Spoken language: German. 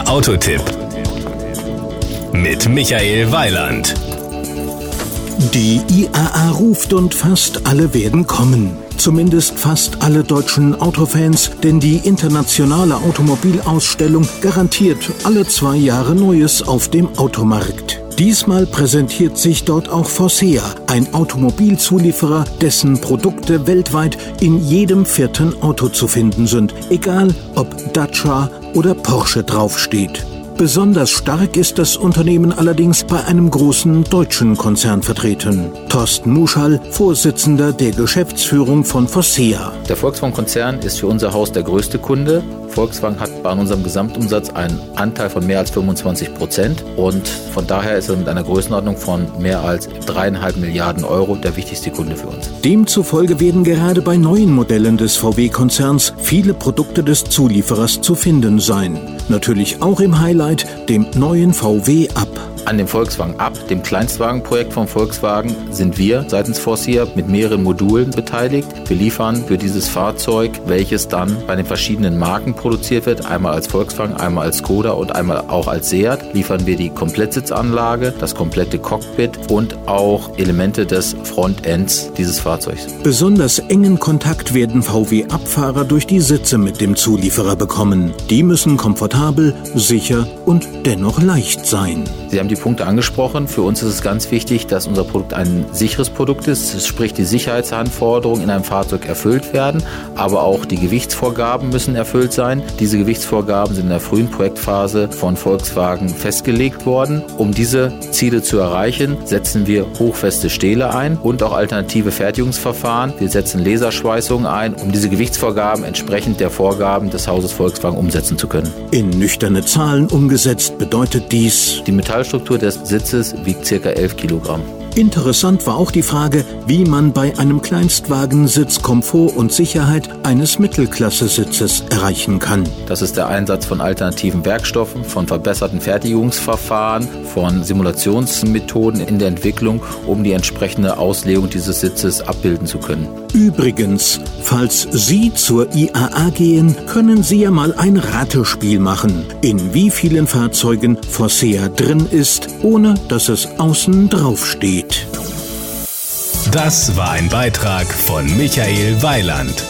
Der Autotipp mit Michael Weiland. Die IAA ruft und fast alle werden kommen. Zumindest fast alle deutschen Autofans, denn die internationale Automobilausstellung garantiert alle zwei Jahre Neues auf dem Automarkt. Diesmal präsentiert sich dort auch Fosea, ein Automobilzulieferer, dessen Produkte weltweit in jedem vierten Auto zu finden sind, egal ob Dacia oder Porsche draufsteht. Besonders stark ist das Unternehmen allerdings bei einem großen deutschen Konzern vertreten. Thorsten Muschall, Vorsitzender der Geschäftsführung von Fossea. Der Volkswagen-Konzern ist für unser Haus der größte Kunde. Volkswagen hat bei unserem Gesamtumsatz einen Anteil von mehr als 25 Prozent und von daher ist er mit einer Größenordnung von mehr als dreieinhalb Milliarden Euro der wichtigste Kunde für uns. Demzufolge werden gerade bei neuen Modellen des VW-Konzerns viele Produkte des Zulieferers zu finden sein. Natürlich auch im Highlight, dem neuen VW Up. An dem Volkswagen Up, dem Kleinstwagenprojekt von Volkswagen, sind wir seitens Forcia mit mehreren Modulen beteiligt. Wir liefern für dieses Fahrzeug, welches dann bei den verschiedenen Marken produziert wird, einmal als Volkswagen, einmal als Skoda und einmal auch als Seat, liefern wir die Komplettsitzanlage, das komplette Cockpit und auch Elemente des Frontends dieses Fahrzeugs. Besonders engen Kontakt werden VW-Abfahrer durch die Sitze mit dem Zulieferer bekommen. Die müssen komfortabel, sicher und dennoch leicht sein. Sie haben die Punkte angesprochen. Für uns ist es ganz wichtig, dass unser Produkt ein sicheres Produkt ist, sprich die Sicherheitsanforderungen in einem Fahrzeug erfüllt werden, aber auch die Gewichtsvorgaben müssen erfüllt sein. Diese Gewichtsvorgaben sind in der frühen Projektphase von Volkswagen festgelegt worden. Um diese Ziele zu erreichen, setzen wir hochfeste Stähle ein und auch alternative Fertigungsverfahren. Wir setzen Laserschweißungen ein, um diese Gewichtsvorgaben entsprechend der Vorgaben des Hauses Volkswagen umsetzen zu können. In nüchterne Zahlen umgesetzt bedeutet dies, die Metallstruktur Struktur des Sitzes wiegt ca. 11 Kilogramm. Interessant war auch die Frage, wie man bei einem Kleinstwagensitz Komfort und Sicherheit eines Mittelklasse-Sitzes erreichen kann. Das ist der Einsatz von alternativen Werkstoffen, von verbesserten Fertigungsverfahren, von Simulationsmethoden in der Entwicklung, um die entsprechende Auslegung dieses Sitzes abbilden zu können. Übrigens, falls Sie zur IAA gehen, können Sie ja mal ein Ratespiel machen, in wie vielen Fahrzeugen Forcea drin ist, ohne dass es außen drauf steht. Das war ein Beitrag von Michael Weiland.